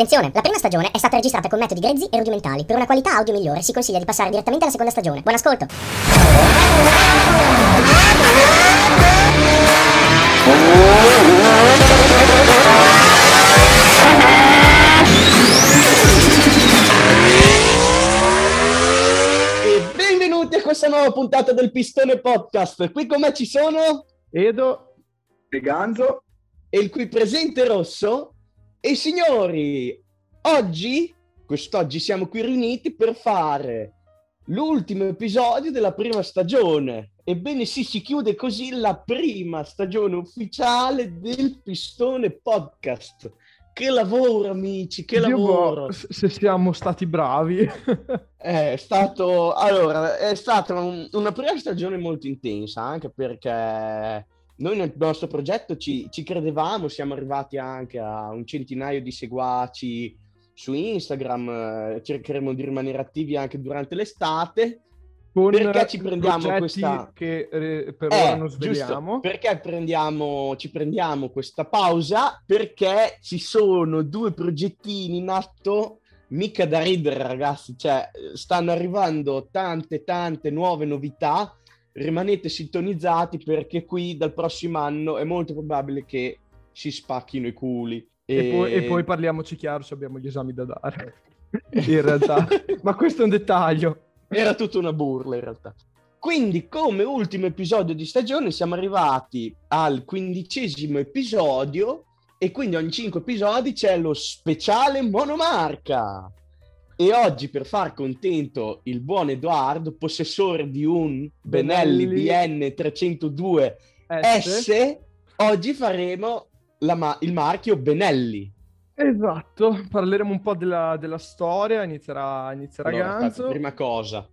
Attenzione, la prima stagione è stata registrata con metodi grezzi e rudimentali. Per una qualità audio migliore si consiglia di passare direttamente alla seconda stagione. Buon ascolto! E benvenuti a questa nuova puntata del Pistone Podcast. Qui con me ci sono Edo e Ganzo. e il qui presente Rosso. E signori, oggi, quest'oggi siamo qui riuniti per fare l'ultimo episodio della prima stagione. Ebbene sì, si chiude così la prima stagione ufficiale del Pistone Podcast. Che lavoro, amici, che Dio lavoro! boh, se siamo stati bravi. È stato, allora, è stata un- una prima stagione molto intensa, anche perché noi nel nostro progetto ci, ci credevamo, siamo arrivati anche a un centinaio di seguaci su Instagram, eh, cercheremo di rimanere attivi anche durante l'estate. con Perché ci prendiamo questa- che eh, per Eh, ora non giusto, sveliamo. perché prendiamo, ci prendiamo questa pausa? Perché ci sono due progettini in atto, mica da ridere ragazzi, cioè stanno arrivando tante tante nuove novità, rimanete sintonizzati perché qui dal prossimo anno è molto probabile che si spacchino i culi. E, poi, e poi parliamoci chiaro se abbiamo gli esami da dare. In realtà, ma questo è un dettaglio. Era tutta una burla in realtà. Quindi, come ultimo episodio di stagione, siamo arrivati al quindicesimo episodio e quindi ogni cinque episodi c'è lo speciale monomarca. E oggi, per far contento il buon Edoardo, possessore di un Benelli Benelli. BN302 S. S, oggi faremo ma- il marchio Benelli. Esatto, parleremo un po' della, della storia, inizierà, inizierà Allora, Ganzo. prima cosa,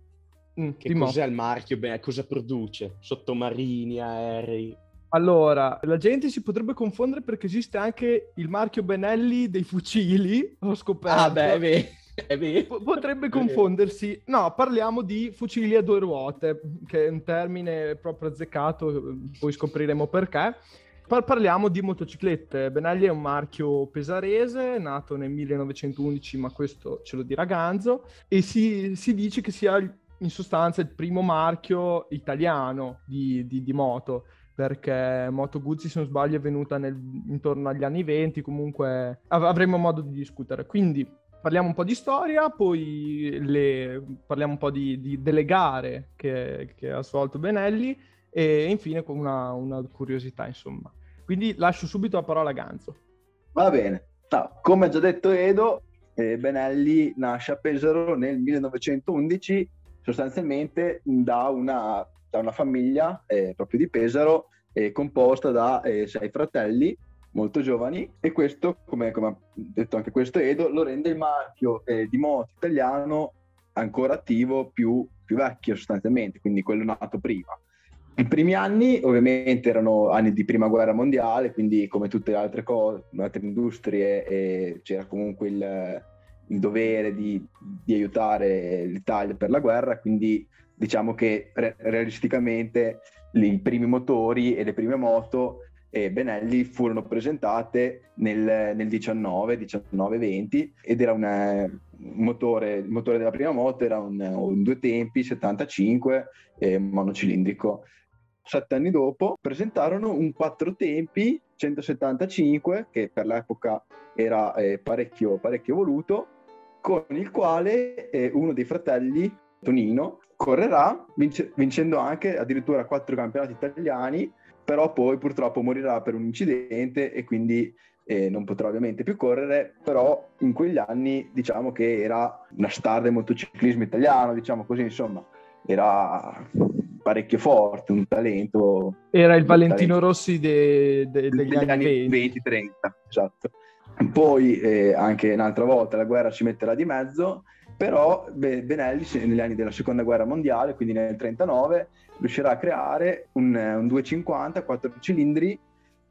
Mm, Che Timo. cos'è il marchio? Beh, cosa produce? Sottomarini, aerei. Allora, la gente si potrebbe confondere perché esiste anche il marchio Benelli dei fucili, ho scoperto. Ah, beh, è Potrebbe confondersi. No, parliamo di fucili a due ruote, che è un termine proprio azzeccato, poi scopriremo perché. Par- parliamo di motociclette. Benelli è un marchio pesarese, nato nel 1911, ma questo ce lo dirà Ganzo, e si, si dice che sia in sostanza il primo marchio italiano di, di- di moto, perché Moto Guzzi, se non sbaglio, è venuta nel- intorno agli anni 20, comunque av- avremo modo di discutere. Quindi parliamo un po' di storia, poi le- parliamo un po' di, di- delle gare che, che ha svolto Benelli e infine con una, una curiosità, insomma. Quindi lascio subito la parola a Ganzo. Va bene. No, come ha già detto Edo, eh, Benelli nasce a Pesaro nel 1911, sostanzialmente da una, da una famiglia eh, proprio di Pesaro eh, composta da eh, sei fratelli molto giovani e questo, come, ha detto anche questo Edo, lo rende il marchio eh, di moto italiano ancora attivo più, più vecchio sostanzialmente, quindi quello nato prima. I primi anni ovviamente erano anni di prima guerra mondiale, quindi come tutte le altre cose, le altre industrie, eh, c'era comunque il, il dovere di, di aiutare l'Italia per la guerra, quindi diciamo che re- realisticamente li- i primi motori e le prime moto eh, Benelli furono presentate nel, nel 19, 19-20 ed era un, eh, motore, motore della prima moto era un, un due tempi 75 eh, monocilindrico. Sette anni dopo, presentarono un quattro tempi 175, che per l'epoca era eh, parecchio, parecchio voluto, con il quale eh, uno dei fratelli, Tonino, correrà, vince- vincendo anche addirittura quattro campionati italiani, però poi purtroppo morirà per un incidente e quindi eh, non potrà ovviamente più correre, però in quegli anni diciamo che era una star del motociclismo italiano, diciamo così, insomma, era parecchio forte, un talento. Era il Valentino talento Rossi de- de- degli, anni 20. 20-30, esatto. Poi eh, anche un'altra volta la guerra ci metterà di mezzo, però Be- Benelli negli anni della seconda guerra mondiale, quindi nel 39, riuscirà a creare un, un 250 4 cilindri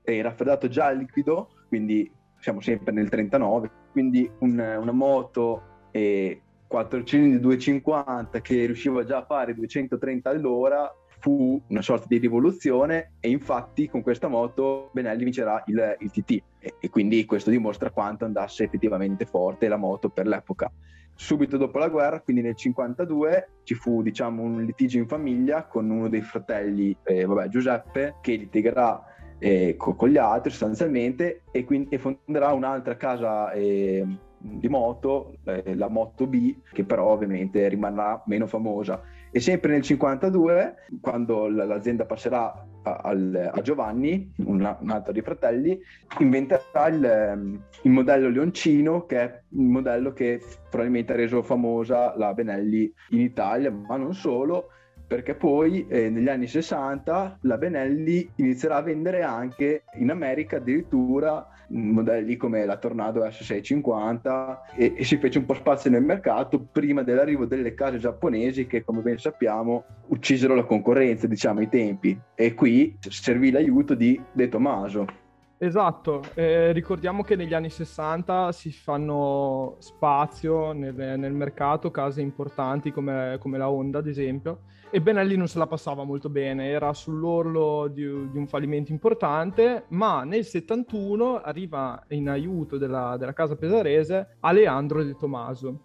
eh, raffreddato già liquido, quindi siamo sempre nel 39, quindi un- una moto e 4 cilindri 250 che riusciva già a fare 230 all'ora fu una sorta di rivoluzione e infatti con questa moto Benelli vincerà il, il TT e, e quindi questo dimostra quanto andasse effettivamente forte la moto per l'epoca subito dopo la guerra, quindi nel 52, ci fu diciamo, un litigio in famiglia con uno dei fratelli, eh, vabbè, Giuseppe, che litigherà eh, con, con, gli altri sostanzialmente e, quindi, e fonderà un'altra casa eh, di moto, eh, la Moto B, che però ovviamente rimarrà meno famosa. E sempre nel 52, quando l'azienda passerà a, a, Giovanni, un, un, altro dei fratelli, inventerà il, ehm, il, modello Leoncino, che è il modello che probabilmente ha reso famosa la Benelli in Italia, ma non solo, perché poi eh, negli anni 60 la Benelli inizierà a vendere anche in America addirittura modelli come la Tornado S650 e, e, si fece un po' spazio nel mercato prima dell'arrivo delle case giapponesi che come ben sappiamo uccisero la concorrenza diciamo ai tempi. E qui servì l'aiuto di De Tomaso Esatto, eh, ricordiamo che negli anni 60 si fanno spazio nel, nel mercato case importanti come, come, la Honda ad esempio e Benelli non se la passava molto bene, era sull'orlo di, di un fallimento importante ma nel 71 arriva in aiuto della, della casa pesarese Aleandro De Tomaso,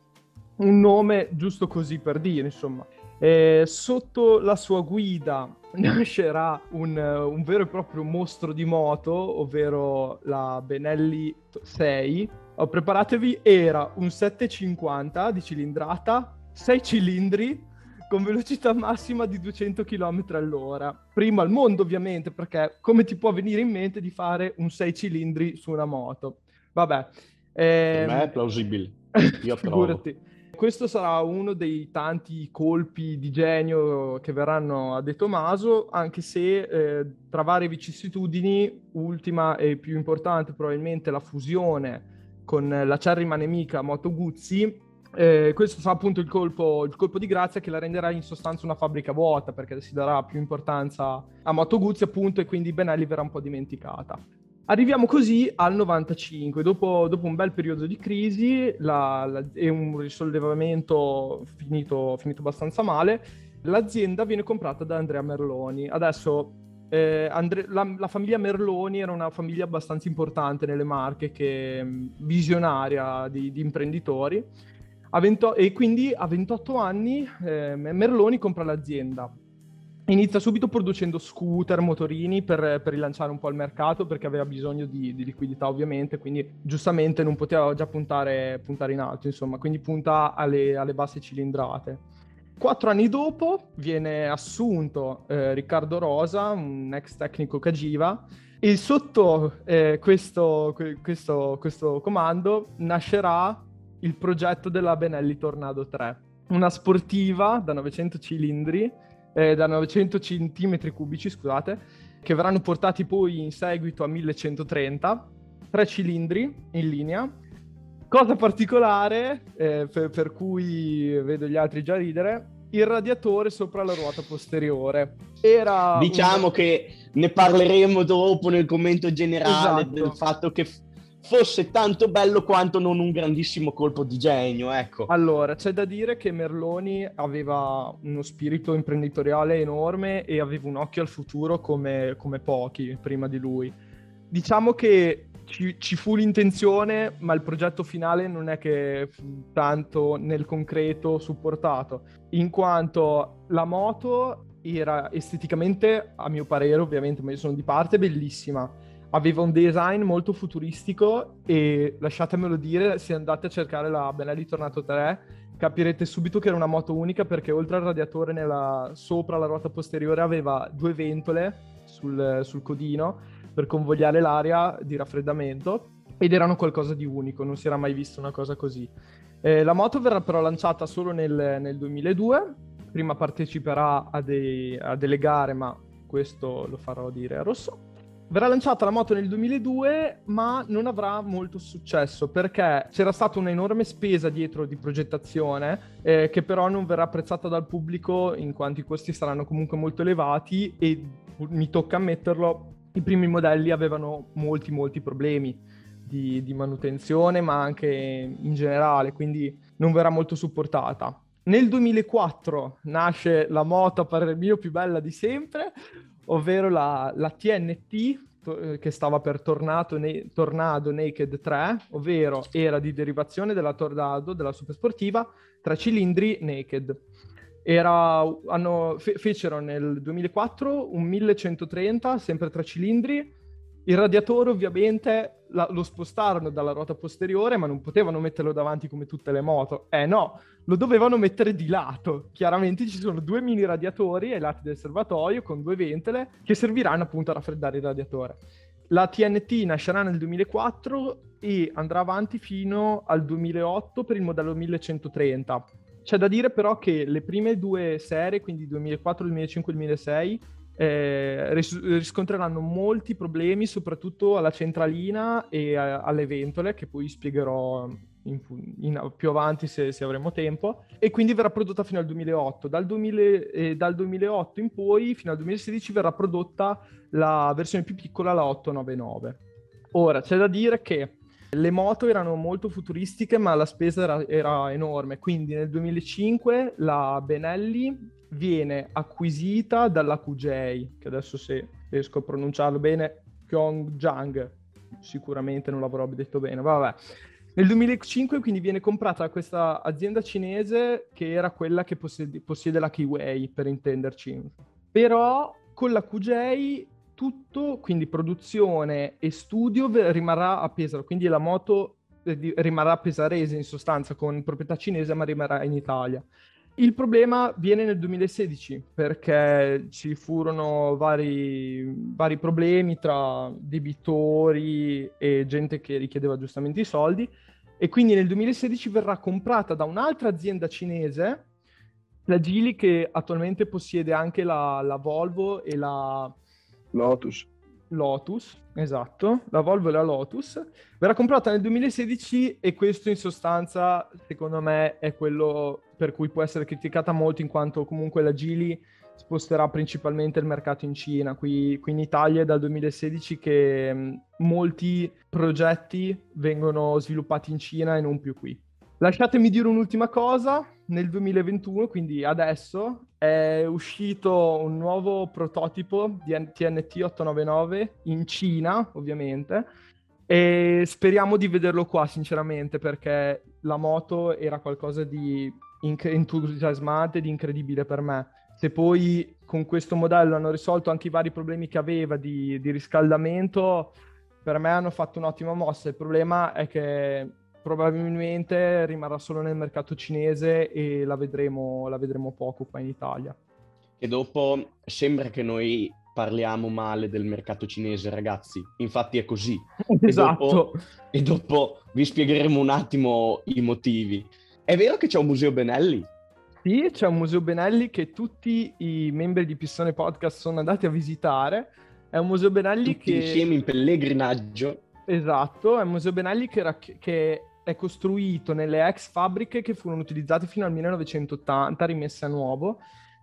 un nome giusto così per dire insomma. E sotto la sua guida nascerà un, un, vero e proprio mostro di moto, ovvero la Benelli 6. Oh, preparatevi, era un 750 di cilindrata, 6 cilindri, con velocità massima di 200 km all'ora. Primo al mondo ovviamente, perché come ti può venire in mente di fare un 6 cilindri su una moto? Vabbè. Ehm... Per me è plausibile. Io Figurati questo sarà uno dei tanti colpi di genio che verranno a De Tomaso, anche se eh, tra varie vicissitudini, ultima e più importante probabilmente la fusione con la cerrima nemica Moto Guzzi, eh, questo sarà appunto il colpo, il colpo, di grazia che la renderà in sostanza una fabbrica vuota perché si darà più importanza a Moto Guzzi appunto e quindi Benelli verrà un po' dimenticata. Arriviamo così al 95, dopo, dopo un bel periodo di crisi la, la, e un risollevamento finito, finito, abbastanza male, l'azienda viene comprata da Andrea Merloni. Adesso eh, Andre, la, la, famiglia Merloni era una famiglia abbastanza importante nelle Marche, che, visionaria di, di imprenditori, 20, e quindi a 28 anni eh, Merloni compra l'azienda Inizia subito producendo scooter, motorini per, per, rilanciare un po' il mercato perché aveva bisogno di, di, liquidità ovviamente, quindi giustamente non poteva già puntare, puntare in alto, insomma, quindi punta alle, alle, basse cilindrate. Quattro anni dopo viene assunto eh, Riccardo Rosa, un ex tecnico Cagiva, e sotto eh, questo, questo, questo comando nascerà il progetto della Benelli Tornado 3, una sportiva da 900 cilindri eh, da 900 cm cubici, scusate, che verranno portati poi in seguito a 1130, tre cilindri in linea. Cosa particolare, eh, per, per cui vedo gli altri già ridere, il radiatore sopra la ruota posteriore. Era diciamo un... che ne parleremo dopo nel commento generale esatto. del fatto che fosse tanto bello quanto non un grandissimo colpo di genio, ecco. Allora, c'è da dire che Merloni aveva uno spirito imprenditoriale enorme e aveva un occhio al futuro come, come pochi prima di lui. Diciamo che ci, ci, fu l'intenzione, ma il progetto finale non è che fu tanto nel concreto supportato, in quanto la moto era esteticamente, a mio parere ovviamente, ma io sono di parte, bellissima aveva un design molto futuristico e lasciatemelo dire, se andate a cercare la Benelli Tornato 3 capirete subito che era una moto unica perché oltre al radiatore nella, sopra la ruota posteriore aveva due ventole sul, sul codino per convogliare l'aria di raffreddamento ed erano qualcosa di unico, non si era mai visto una cosa così. Eh, la moto verrà però lanciata solo nel, nel 2002, prima parteciperà a, dei, a delle gare ma questo lo farò dire a Rosso Verrà lanciata la moto nel 2002, ma non avrà molto successo perché c'era stata un'enorme spesa dietro di progettazione, eh, che però non verrà apprezzata dal pubblico in quanto i costi saranno comunque molto elevati e mi tocca ammetterlo, i primi modelli avevano molti molti problemi di, di manutenzione, ma anche in generale, quindi non verrà molto supportata. Nel 2004 nasce la moto, a parer mio, più bella di sempre, ovvero la, la TNT, to- che stava per ne- Tornado Naked 3, ovvero era di derivazione della Tornado, della supersportiva, tre cilindri Naked. Era, hanno, fe- fecero nel 2004 un 1130, sempre tre cilindri, il radiatore ovviamente la- lo spostarono dalla ruota posteriore, ma non potevano metterlo davanti come tutte le moto. Eh no, lo dovevano mettere di lato. Chiaramente ci sono due mini radiatori ai lati del serbatoio con due ventole che serviranno appunto a raffreddare il radiatore. La TNT nascerà nel 2004 e andrà avanti fino al 2008 per il modello 1130. C'è da dire però che le prime due serie, quindi 2004, 2005 e 2006, eh, ris- riscontreranno molti problemi, soprattutto alla centralina e a- alle ventole, che poi spiegherò in in- più avanti se, se avremo tempo. E quindi verrà prodotta fino al 2008. Dal, 2000 eh, dal 2008 in poi, fino al 2016, verrà prodotta la versione più piccola, la 899. Ora, c'è da dire che le moto erano molto futuristiche, ma la spesa era, era enorme. Quindi nel 2005 la Benelli viene acquisita dalla QJ, che adesso se riesco a pronunciarlo bene, Pyongyang, sicuramente non l'avrò detto bene, vabbè. Nel 2005 quindi viene comprata questa azienda cinese che era quella che possiede, possiede la Kiwei, per intenderci. Però con la QJ tutto, quindi produzione e studio, rimarrà a Pesaro, quindi la moto eh, rimarrà pesarese in sostanza con proprietà cinese ma rimarrà in Italia. Il problema viene nel 2016 perché ci furono vari, vari problemi tra debitori e gente che richiedeva giustamente i soldi e quindi nel 2016 verrà comprata da un'altra azienda cinese, la Geely che attualmente possiede anche la, la Volvo e la Lotus. Lotus, esatto, la Volvo e la Lotus, verrà comprata nel 2016 e questo in sostanza secondo me è quello per cui può essere criticata molto in quanto comunque la Geely sposterà principalmente il mercato in Cina. Qui, qui in Italia è dal 2016 che mh, molti progetti vengono sviluppati in Cina e non più qui. Lasciatemi dire un'ultima cosa, nel 2021, quindi adesso, è uscito un nuovo prototipo di TNT 899 in Cina, ovviamente, e speriamo di vederlo qua, sinceramente, perché la moto era qualcosa di inc- entusiasmante, di incredibile per me. Se poi con questo modello hanno risolto anche i vari problemi che aveva di, di riscaldamento, per me hanno fatto un'ottima mossa. Il problema è che probabilmente rimarrà solo nel mercato cinese e la vedremo, la vedremo poco qua in Italia. E dopo sembra che noi parliamo male del mercato cinese, ragazzi. Infatti è così. Esatto. E dopo, e dopo vi spiegheremo un attimo i motivi. È vero che c'è un museo Benelli? Sì, c'è un museo Benelli che tutti i membri di Pistone Podcast sono andati a visitare. È un museo Benelli Tutti che... insieme in pellegrinaggio. Esatto, è un museo Benelli che, era- che è costruito nelle ex fabbriche che furono utilizzate fino al 1980, rimesse a nuovo.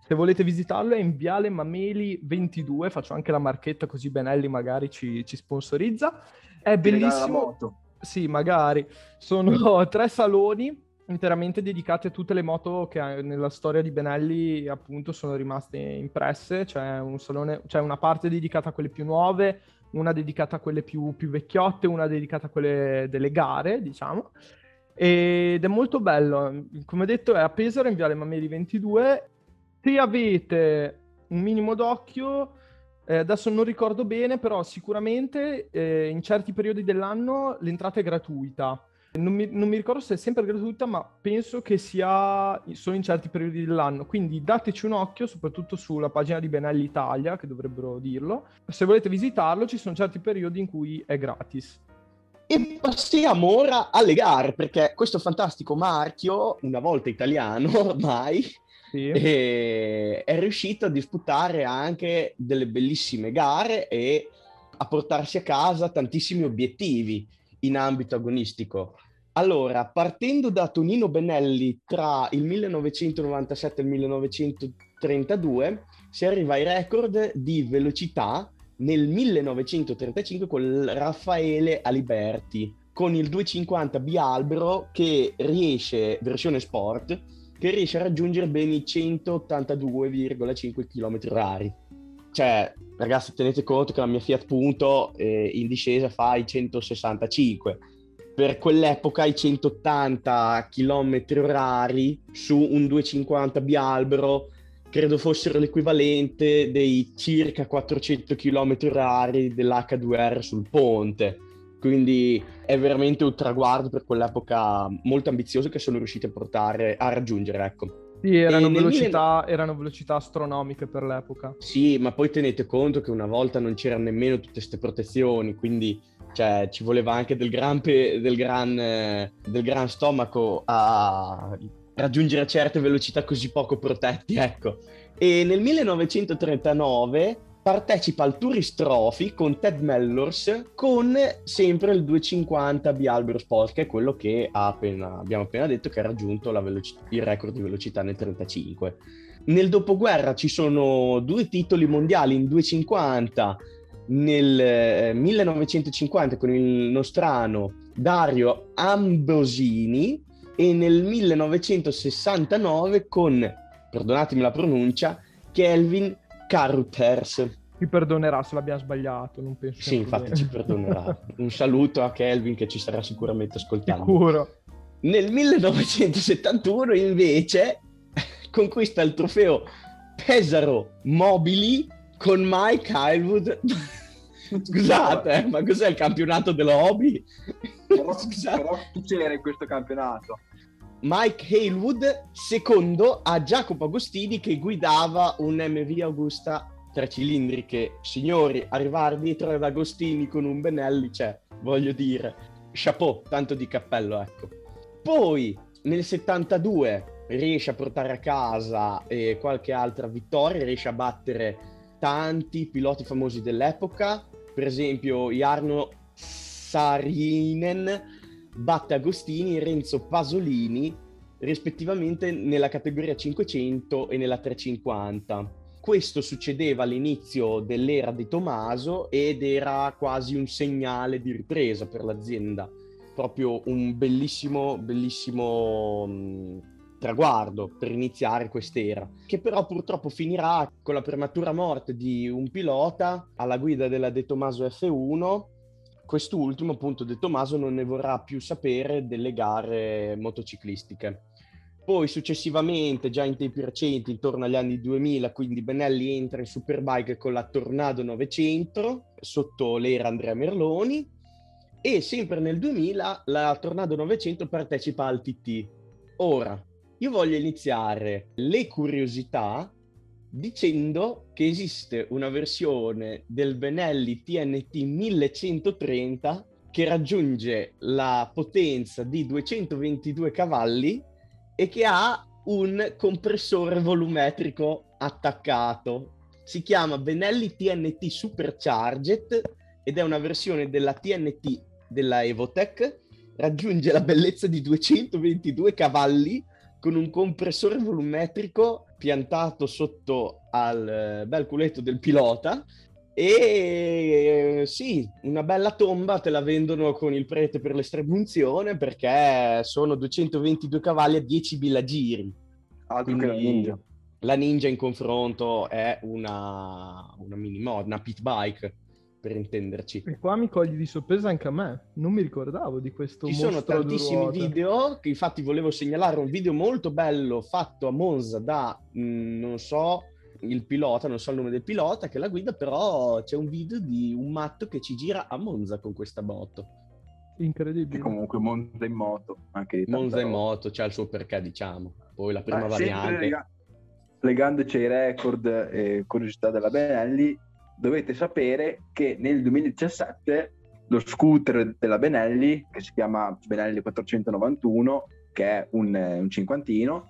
Se volete visitarlo è in Viale Mameli 22, faccio anche la marchetta così Benelli magari ci, ci sponsorizza. È Ti bellissimo. Sì, magari. Sono tre saloni interamente dedicati a tutte le moto che eh, nella storia di Benelli appunto sono rimaste impresse. C'è un salone, c'è una parte dedicata a quelle più nuove, una dedicata a quelle più, più vecchiotte, una dedicata a quelle delle gare, diciamo. Ed è molto bello. Come detto, è a Pesaro, in Viale Mameli 22. Se avete un minimo d'occhio, eh, adesso non ricordo bene, però sicuramente eh, in certi periodi dell'anno l'entrata è gratuita. Non mi, non mi ricordo se è sempre gratuita, ma penso che sia solo in certi periodi dell'anno. Quindi dateci un occhio, soprattutto sulla pagina di Benelli Italia, che dovrebbero dirlo. Se volete visitarlo, ci sono certi periodi in cui è gratis. E passiamo ora alle gare, perché questo fantastico marchio, una volta italiano ormai, Sì. e è riuscito a disputare anche delle bellissime gare e a portarsi a casa tantissimi obiettivi in ambito agonistico. Allora, partendo da Tonino Benelli tra il 1997 e il 1932, si arriva ai record di velocità nel 1935 con Raffaele Aliberti, con il 250 Bialbero che riesce, versione sport, che riesce a raggiungere ben i 182,5 km h Cioè, ragazzi, tenete conto che la mia Fiat Punto eh, in discesa fa i 165. Per quell'epoca i 180 km h su un 250 bialbero credo fossero l'equivalente dei circa 400 km h dell'H2R sul ponte. Quindi è veramente un traguardo per quell'epoca molto ambizioso che sono riusciti a portare a raggiungere, ecco. Sì, erano velocità, mille... erano velocità, astronomiche per l'epoca. Sì, ma poi tenete conto che una volta non c'erano nemmeno tutte queste protezioni, quindi cioè, ci voleva anche del gran, pe... del, gran, eh, del gran stomaco a raggiungere certe velocità così poco protetti, ecco. E nel 1939 partecipa al Tourist Trophy con Ted Mellors con sempre il 250 Bialbero Sport, che è quello che appena, abbiamo appena detto che ha raggiunto veloci- il record di velocità nel 35. Nel dopoguerra ci sono due titoli mondiali in 250 nel 1950 eh, con il nostrano Dario Ambrosini e nel 1969 con, perdonatemi la pronuncia, Kelvin Carruthers. Ci perdonerà se l'abbiamo sbagliato, non penso. Sì, infatti ci perdonerà. Un saluto a Kelvin che ci starà sicuramente ascoltando. Sicuro. Nel 1971 invece conquista il trofeo Pesaro Mobili con Mike Highwood. Scusate, eh, ma cos'è il campionato dello hobby? Però, però tu c'era in questo campionato. Mike Halewood, secondo a Jacopo Agostini che guidava un MV Augusta tre cilindri che, signori, arrivare dietro ad Agostini con un Benelli, cioè, voglio dire, chapeau, tanto di cappello, ecco. Poi, nel 72, riesce a portare a casa eh, qualche altra vittoria, riesce a battere tanti piloti famosi dell'epoca, per esempio Jarno Sarinen, batte Agostini e Renzo Pasolini rispettivamente nella categoria 500 e nella 350. Questo succedeva all'inizio dell'era di Tommaso ed era quasi un segnale di ripresa per l'azienda, proprio un bellissimo, bellissimo mh, traguardo per iniziare quest'era, che però purtroppo finirà con la prematura morte di un pilota alla guida della De Tommaso F1 quest'ultimo, appunto, De Tommaso non ne vorrà più sapere delle gare motociclistiche. Poi successivamente, già in tempi recenti, intorno agli anni 2000, quindi Benelli entra in Superbike con la Tornado 900 sotto l'era Andrea Merloni e sempre nel 2000 la Tornado 900 partecipa al TT. Ora, io voglio iniziare le curiosità dicendo che esiste una versione del Benelli TNT 1130 che raggiunge la potenza di 222 cavalli e che ha un compressore volumetrico attaccato. Si chiama Benelli TNT Supercharged ed è una versione della TNT della Evotech. Raggiunge la bellezza di 222 cavalli con un compressore volumetrico piantato sotto al eh, bel culetto del pilota e sì, una bella tomba te la vendono con il prete per l'estremunzione perché sono 222 cavalli a 10.000 giri. Altro Quindi, la ninja. La ninja in confronto è una, una mini mod, una pit bike per intenderci. E qua mi cogli di sorpresa anche a me, non mi ricordavo di questo Ci sono tantissimi video, che infatti volevo segnalare un video molto bello fatto a Monza da, mh, mm, non so, il pilota, non so il nome del pilota che la guida, però c'è un video di un matto che ci gira a Monza con questa moto. Incredibile. Che comunque Monza in moto. Anche Monza in moto, c'ha il suo perché, diciamo. Poi la prima ah, variante... Lega- legandoci ai record e curiosità della Benelli, dovete sapere che nel 2017 lo scooter della Benelli, che si chiama Benelli 491, che è un, un cinquantino,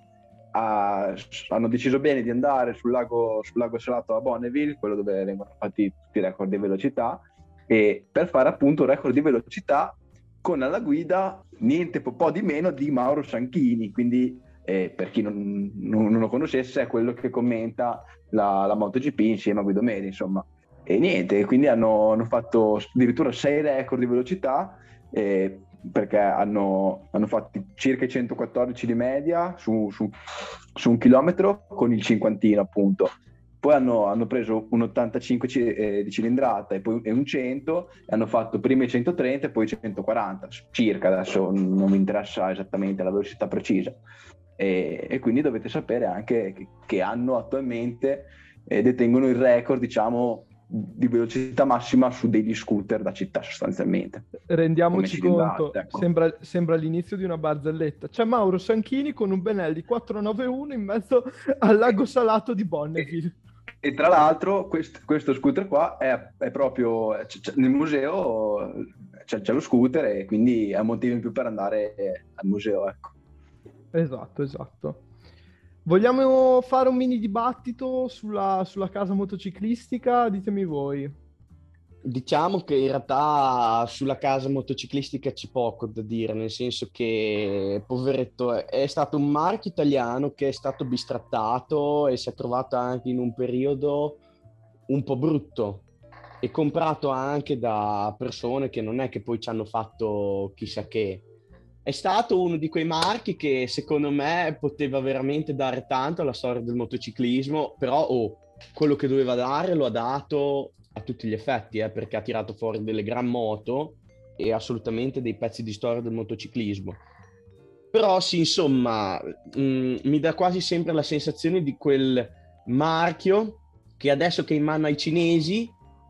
ha, hanno deciso bene di andare sul lago, sul lago Salato a Bonneville, quello dove vengono fatti tutti i record di velocità, e per fare appunto un record di velocità con alla guida niente po' di meno di Mauro Sanchini, quindi eh, per chi non, non, non, lo conoscesse è quello che commenta la, la MotoGP insieme a Guido Meri, insomma. E niente, quindi hanno, hanno fatto addirittura sei record di velocità, eh, perché hanno, hanno fatto circa i 114 di media su, su, su, un chilometro con il cinquantino appunto. Poi hanno, hanno preso un 85 c- eh, di cilindrata e poi un 100 e hanno fatto prima i 130 e poi i 140 circa, adesso non mi interessa esattamente la velocità precisa. E, e quindi dovete sapere anche che, che hanno attualmente, eh, detengono il record diciamo di velocità massima su degli scooter da città sostanzialmente. Rendiamoci conto, ecco. sembra, sembra, l'inizio di una barzelletta. C'è Mauro Sanchini con un Benelli 491 in mezzo al lago salato di Bonneville. E, e tra l'altro questo, questo, scooter qua è, è proprio nel museo c'è, c'è, lo scooter e quindi è un motivo in più per andare al museo. Ecco. Esatto, esatto. Vogliamo fare un mini dibattito sulla, sulla casa motociclistica? Ditemi voi. Diciamo che in realtà sulla casa motociclistica c'è poco da dire, nel senso che, poveretto, è stato un marchio italiano che è stato bistrattato e si è trovato anche in un periodo un po' brutto e comprato anche da persone che non è che poi ci hanno fatto chissà che è stato uno di quei marchi che secondo me poteva veramente dare tanto alla storia del motociclismo, però oh, quello che doveva dare lo ha dato a tutti gli effetti, eh, perché ha tirato fuori delle gran moto e assolutamente dei pezzi di storia del motociclismo. Però sì, insomma, mh, mm, mi dà quasi sempre la sensazione di quel marchio che adesso che è in mano ai cinesi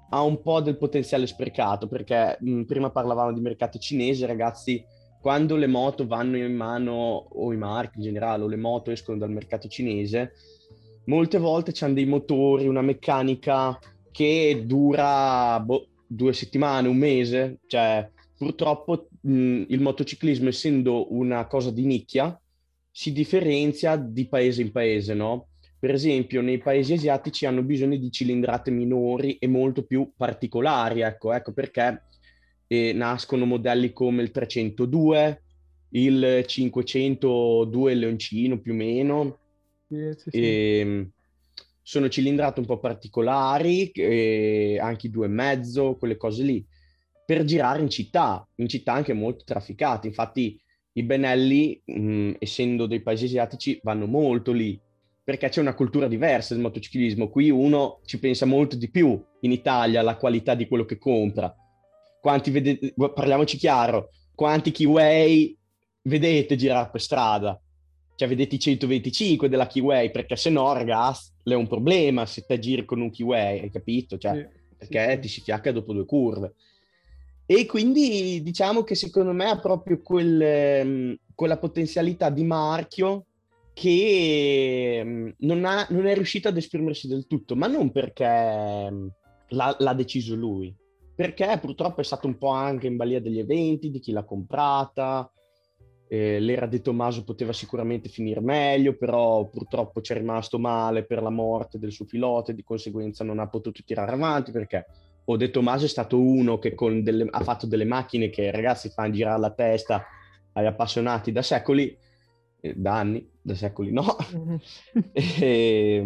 ha un po' del potenziale sprecato, perché mh, mm, prima parlavamo di mercato cinese, ragazzi, quando le moto vanno in mano, o i marchi in generale, o le moto escono dal mercato cinese, molte volte c'hanno dei motori, una meccanica che dura boh, due settimane, un mese. Cioè, purtroppo mh, il motociclismo, essendo una cosa di nicchia, si differenzia di paese in paese, no? Per esempio, nei paesi asiatici hanno bisogno di cilindrate minori e molto più particolari, ecco, ecco perché e nascono modelli come il 302, il 502 Leoncino più o meno. Sì, sì, sì. Ehm, sono cilindrate un po' particolari, anche i due e mezzo, quelle cose lì, per girare in città, in città anche molto trafficate. Infatti i Benelli, mh, essendo dei paesi asiatici, vanno molto lì, perché c'è una cultura diversa del motociclismo. Qui uno ci pensa molto di più in Italia alla qualità di quello che compra quanti vedete, parliamoci chiaro, quanti Kiway vedete girare per strada? Cioè vedete i 125 della Kiway, perché se no, ragazzi, è un problema se te giri con un Kiway, hai capito? Cioè, sì, perché sì. ti si fiacca dopo due curve. E quindi diciamo che secondo me ha proprio quel, ehm, quella potenzialità di marchio che ehm, non, ha, non, è riuscito ad esprimersi del tutto, ma non perché ehm, l'ha, l'ha deciso lui, perché purtroppo è stato un po' anche in balia degli eventi, di chi l'ha comprata. Eh, l'era di Tommaso poteva sicuramente finire meglio, però purtroppo ci è rimasto male per la morte del suo pilota e di conseguenza non ha potuto tirare avanti perché o De Tommaso è stato uno che delle, ha fatto delle macchine che ragazzi fanno girare la testa agli appassionati da secoli, eh, da anni, da secoli no. E,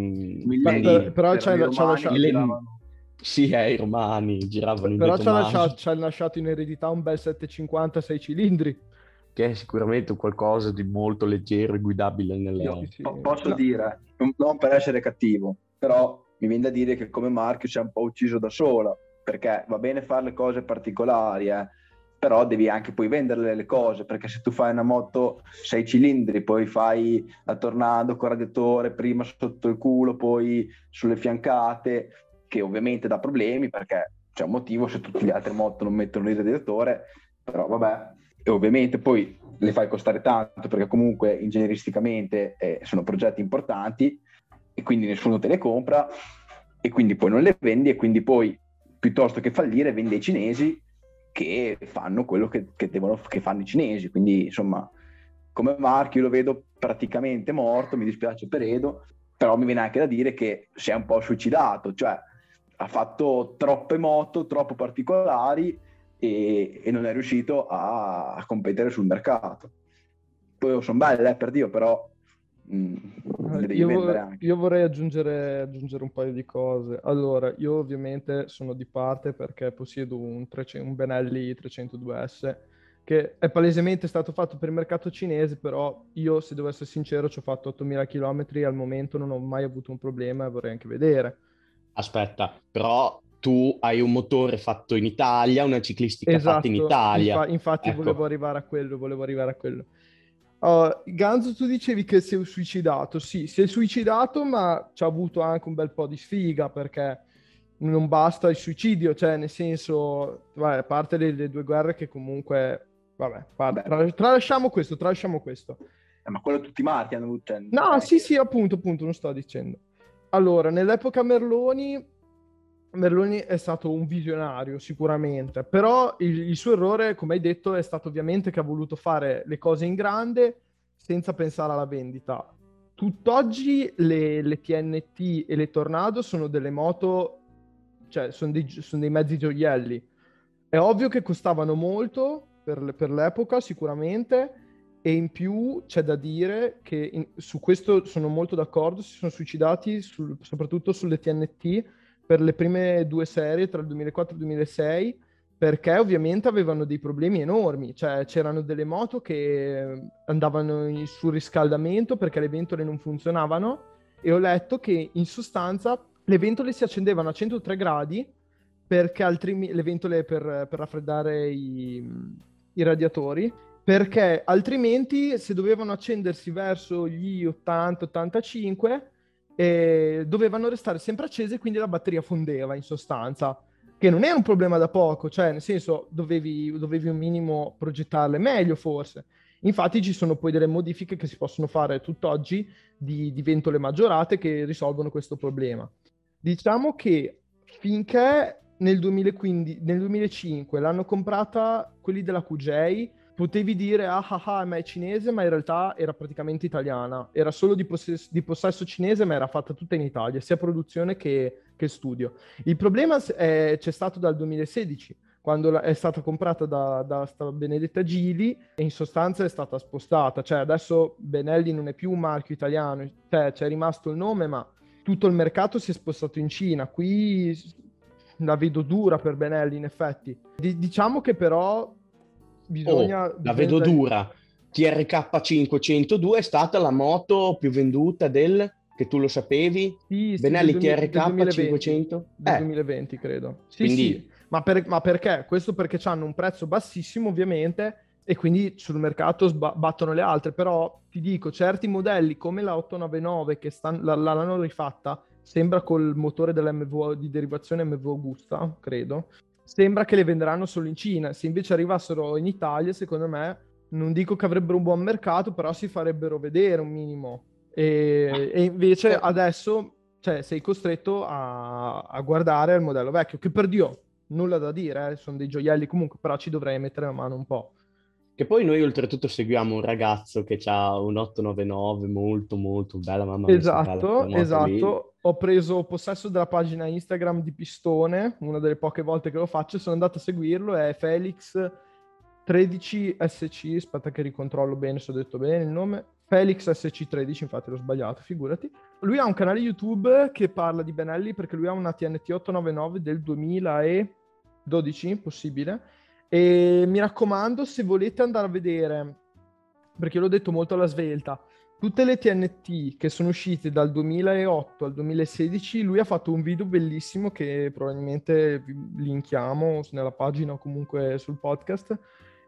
quindi, però c'è, c'è lasciato... Sì, eh, i romani giravano in Però ci ha lasciato, lasciato, in eredità un bel 750 6 cilindri. Che è sicuramente qualcosa di molto leggero e guidabile nelle... Sì. Posso no. dire, non per essere cattivo, però mi viene da dire che come marchio si è un po' ucciso da sola, perché va bene fare le cose particolari, eh, però devi anche poi vendere le cose, perché se tu fai una moto 6 cilindri, poi fai la tornado con radiatore prima sotto il culo, poi sulle fiancate, che ovviamente dà problemi perché c'è un motivo se tutti gli altri moto non mettono il radiatore, però vabbè, e ovviamente poi le fai costare tanto perché comunque ingegneristicamente eh, sono progetti importanti e quindi nessuno te le compra e quindi poi non le vendi e quindi poi piuttosto che fallire vendi ai cinesi che fanno quello che, che, devono, che fanno i cinesi, quindi insomma come marchio lo vedo praticamente morto, mi dispiace per Edo, però mi viene anche da dire che si è un po' suicidato, cioè ha fatto troppe moto, troppo particolari e, e non è riuscito a, a, competere sul mercato. Poi sono belle, eh, per Dio, però mh, mm, io, anche. Io vorrei aggiungere, aggiungere, un paio di cose. Allora, io ovviamente sono di parte perché possiedo un, 300, un Benelli 302S che è palesemente stato fatto per il mercato cinese, però io, se devo essere sincero, ci ho fatto 8.000 km al momento, non ho mai avuto un problema e vorrei anche vedere. Aspetta, però tu hai un motore fatto in Italia, una ciclistica esatto, fatta in Italia. Infa- infatti ecco. volevo arrivare a quello, volevo arrivare a quello. Uh, Ganzo, tu dicevi che si è suicidato. Sì, si è suicidato, ma ci ha avuto anche un bel po' di sfiga perché non basta il suicidio, cioè nel senso, vabbè, a parte le, le due guerre che comunque Vabbè, vabbè. Tra, tralasciamo questo, tralasciamo questo. Eh, ma quello tutti i marchi hanno avuto... No, sì, sì, appunto, appunto, non sto dicendo. Allora, nell'epoca Merloni, Merloni è stato un visionario sicuramente, però il, il, suo errore, come hai detto, è stato ovviamente che ha voluto fare le cose in grande senza pensare alla vendita. Tutt'oggi le, le TNT e le Tornado sono delle moto, cioè sono dei, sono dei mezzi gioielli. È ovvio che costavano molto, per, per l'epoca sicuramente e in più c'è da dire che in, su questo sono molto d'accordo, si sono suicidati sul, soprattutto sulle TNT per le prime due serie tra il 2004 e il 2006 perché ovviamente avevano dei problemi enormi, cioè c'erano delle moto che andavano in surriscaldamento perché le ventole non funzionavano e ho letto che in sostanza le ventole si accendevano a 103 gradi perché altrimenti le ventole per, per raffreddare i, i radiatori perché altrimenti se dovevano accendersi verso gli 80-85 eh, dovevano restare sempre accese quindi la batteria fondeva in sostanza. Che non è un problema da poco cioè nel senso dovevi, dovevi un minimo progettarle meglio forse. Infatti ci sono poi delle modifiche che si possono fare tutt'oggi di, di ventole maggiorate che risolvono questo problema. Diciamo che finché nel, 2015, nel 2005 l'hanno comprata quelli della QJ, potevi dire ah ah ah ma è cinese ma in realtà era praticamente italiana. Era solo di, possess- di, possesso cinese ma era fatta tutta in Italia sia produzione che, che studio. Il problema è, c'è stato dal 2016 quando è stata comprata da, da Benedetta Gili e in sostanza è stata spostata. Cioè adesso Benelli non è più un marchio italiano. Cioè c'è rimasto il nome ma tutto il mercato si è spostato in Cina. Qui la vedo dura per Benelli, in effetti. D- diciamo che però bisogna... Oh, la vedo dura. TRK 502 è stata la moto più venduta del che tu lo sapevi? Sì, Benelli sì, TRK 2020, 500? Del eh. 2020 credo. Sì, quindi... sì. Ma, per, ma, perché? Questo perché hanno un prezzo bassissimo ovviamente e quindi sul mercato sba- battono le altre, però ti dico, certi modelli come la 899 che stan- l'hanno rifatta sembra col motore dell'MV di derivazione MV Augusta, credo, sembra che le venderanno solo in Cina. Se invece arrivassero in Italia, secondo me, non dico che avrebbero un buon mercato, però si farebbero vedere un minimo. E, e invece adesso cioè, sei costretto a, a, guardare il modello vecchio, che per Dio, nulla da dire, eh, sono dei gioielli comunque, però ci dovrei mettere la mano un po'. Che poi noi oltretutto seguiamo un ragazzo che ha un 899 molto molto bella, mamma mia. Esatto, esatto. Ho preso possesso della pagina Instagram di Pistone, una delle poche volte che lo faccio, sono andato a seguirlo, è Felix 13SC, aspetta che ricontrollo bene se ho detto bene il nome. Felix SC13, infatti l'ho sbagliato, figurati. Lui ha un canale YouTube che parla di Benelli perché lui ha una TNT 899 del 2012, possibile e mi raccomando, se volete andare a vedere, perché l'ho detto molto alla svelta, tutte le TNT che sono uscite dal 2008 al 2016, lui ha fatto un video bellissimo che probabilmente linkiamo nella pagina o comunque sul podcast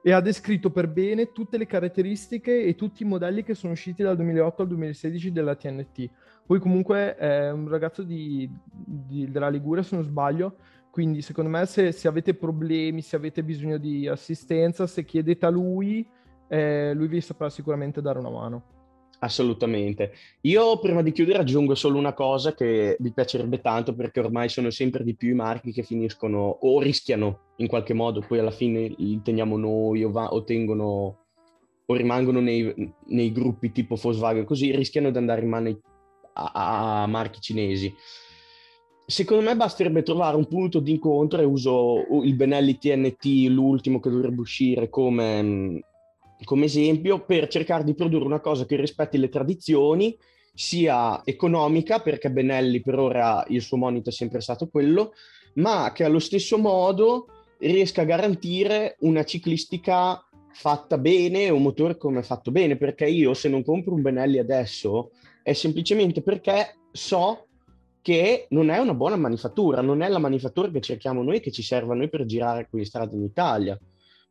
e ha descritto per bene tutte le caratteristiche e tutti i modelli che sono usciti dal 2008 al 2016 della TNT. Poi comunque è un ragazzo di, di, della Liguria, se non sbaglio, quindi secondo me se, se, avete problemi, se avete bisogno di assistenza, se chiedete a lui, eh, lui vi saprà sicuramente dare una mano. Assolutamente. Io prima di chiudere aggiungo solo una cosa che mi piacerebbe tanto perché ormai sono sempre di più i marchi che finiscono o rischiano in qualche modo, poi alla fine li teniamo noi o, va, o tengono o rimangono nei, nei, gruppi tipo Volkswagen così, rischiano di andare in mano a, a marchi cinesi Secondo me basterebbe trovare un punto di incontro e uso il Benelli TNT, l'ultimo che dovrebbe uscire come, come esempio, per cercare di produrre una cosa che rispetti le tradizioni, sia economica, perché Benelli per ora il suo monito è sempre stato quello, ma che allo stesso modo riesca a garantire una ciclistica fatta bene un motore come fatto bene, perché io se non compro un Benelli adesso è semplicemente perché so che non è una buona manifattura, non è la manifattura che cerchiamo noi, che ci serve a noi per girare qui in strada in Italia.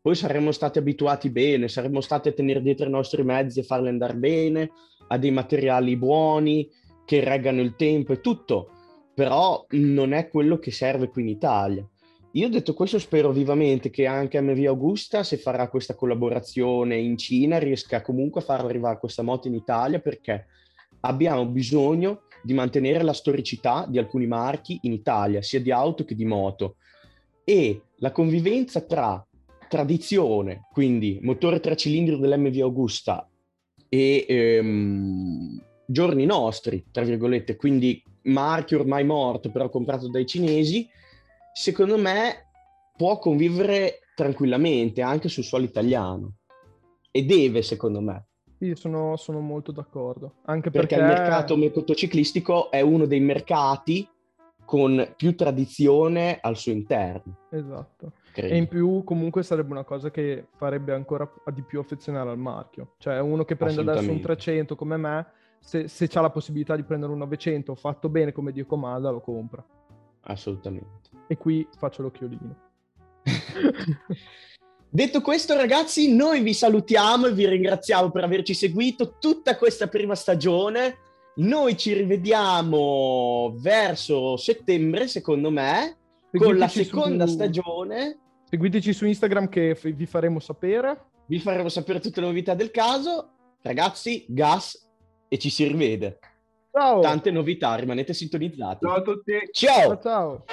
Poi saremmo stati abituati bene, saremmo stati a tenere dietro i nostri mezzi e farli andare bene, a dei materiali buoni, che reggano il tempo e tutto, però non è quello che serve qui in Italia. Io detto questo spero vivamente che anche MV Augusta, se farà questa collaborazione in Cina, riesca comunque a far arrivare questa moto in Italia perché abbiamo bisogno di mantenere la storicità di alcuni marchi in Italia, sia di auto che di moto. E la convivenza tra tradizione, quindi motore tre cilindri dell'MV Augusta e ehm, giorni nostri, tra virgolette, quindi marchio ormai morto, però comprato dai cinesi, secondo me può convivere tranquillamente anche sul suolo italiano. E deve, secondo me. Sì, sono, sono molto d'accordo. Anche perché... perché il mercato motociclistico è uno dei mercati con più tradizione al suo interno. Esatto. Credo. E in più comunque sarebbe una cosa che farebbe ancora di più affezionare al marchio. Cioè uno che prende adesso un 300 come me, se, se ha la possibilità di prendere un 900 fatto bene come Dio comanda, lo compra. Assolutamente. E qui faccio l'occhiolino. Detto questo, ragazzi, noi vi salutiamo e vi ringraziamo per averci seguito tutta questa prima stagione. Noi ci rivediamo verso settembre, secondo me, Seguiteci con la seconda su... stagione. Seguiteci su Instagram che vi faremo sapere. Vi faremo sapere tutte le novità del caso. Ragazzi, gas e ci si rivede. Ciao. Tante novità, rimanete sintonizzati. Ciao a tutti. Ciao. ciao. ciao.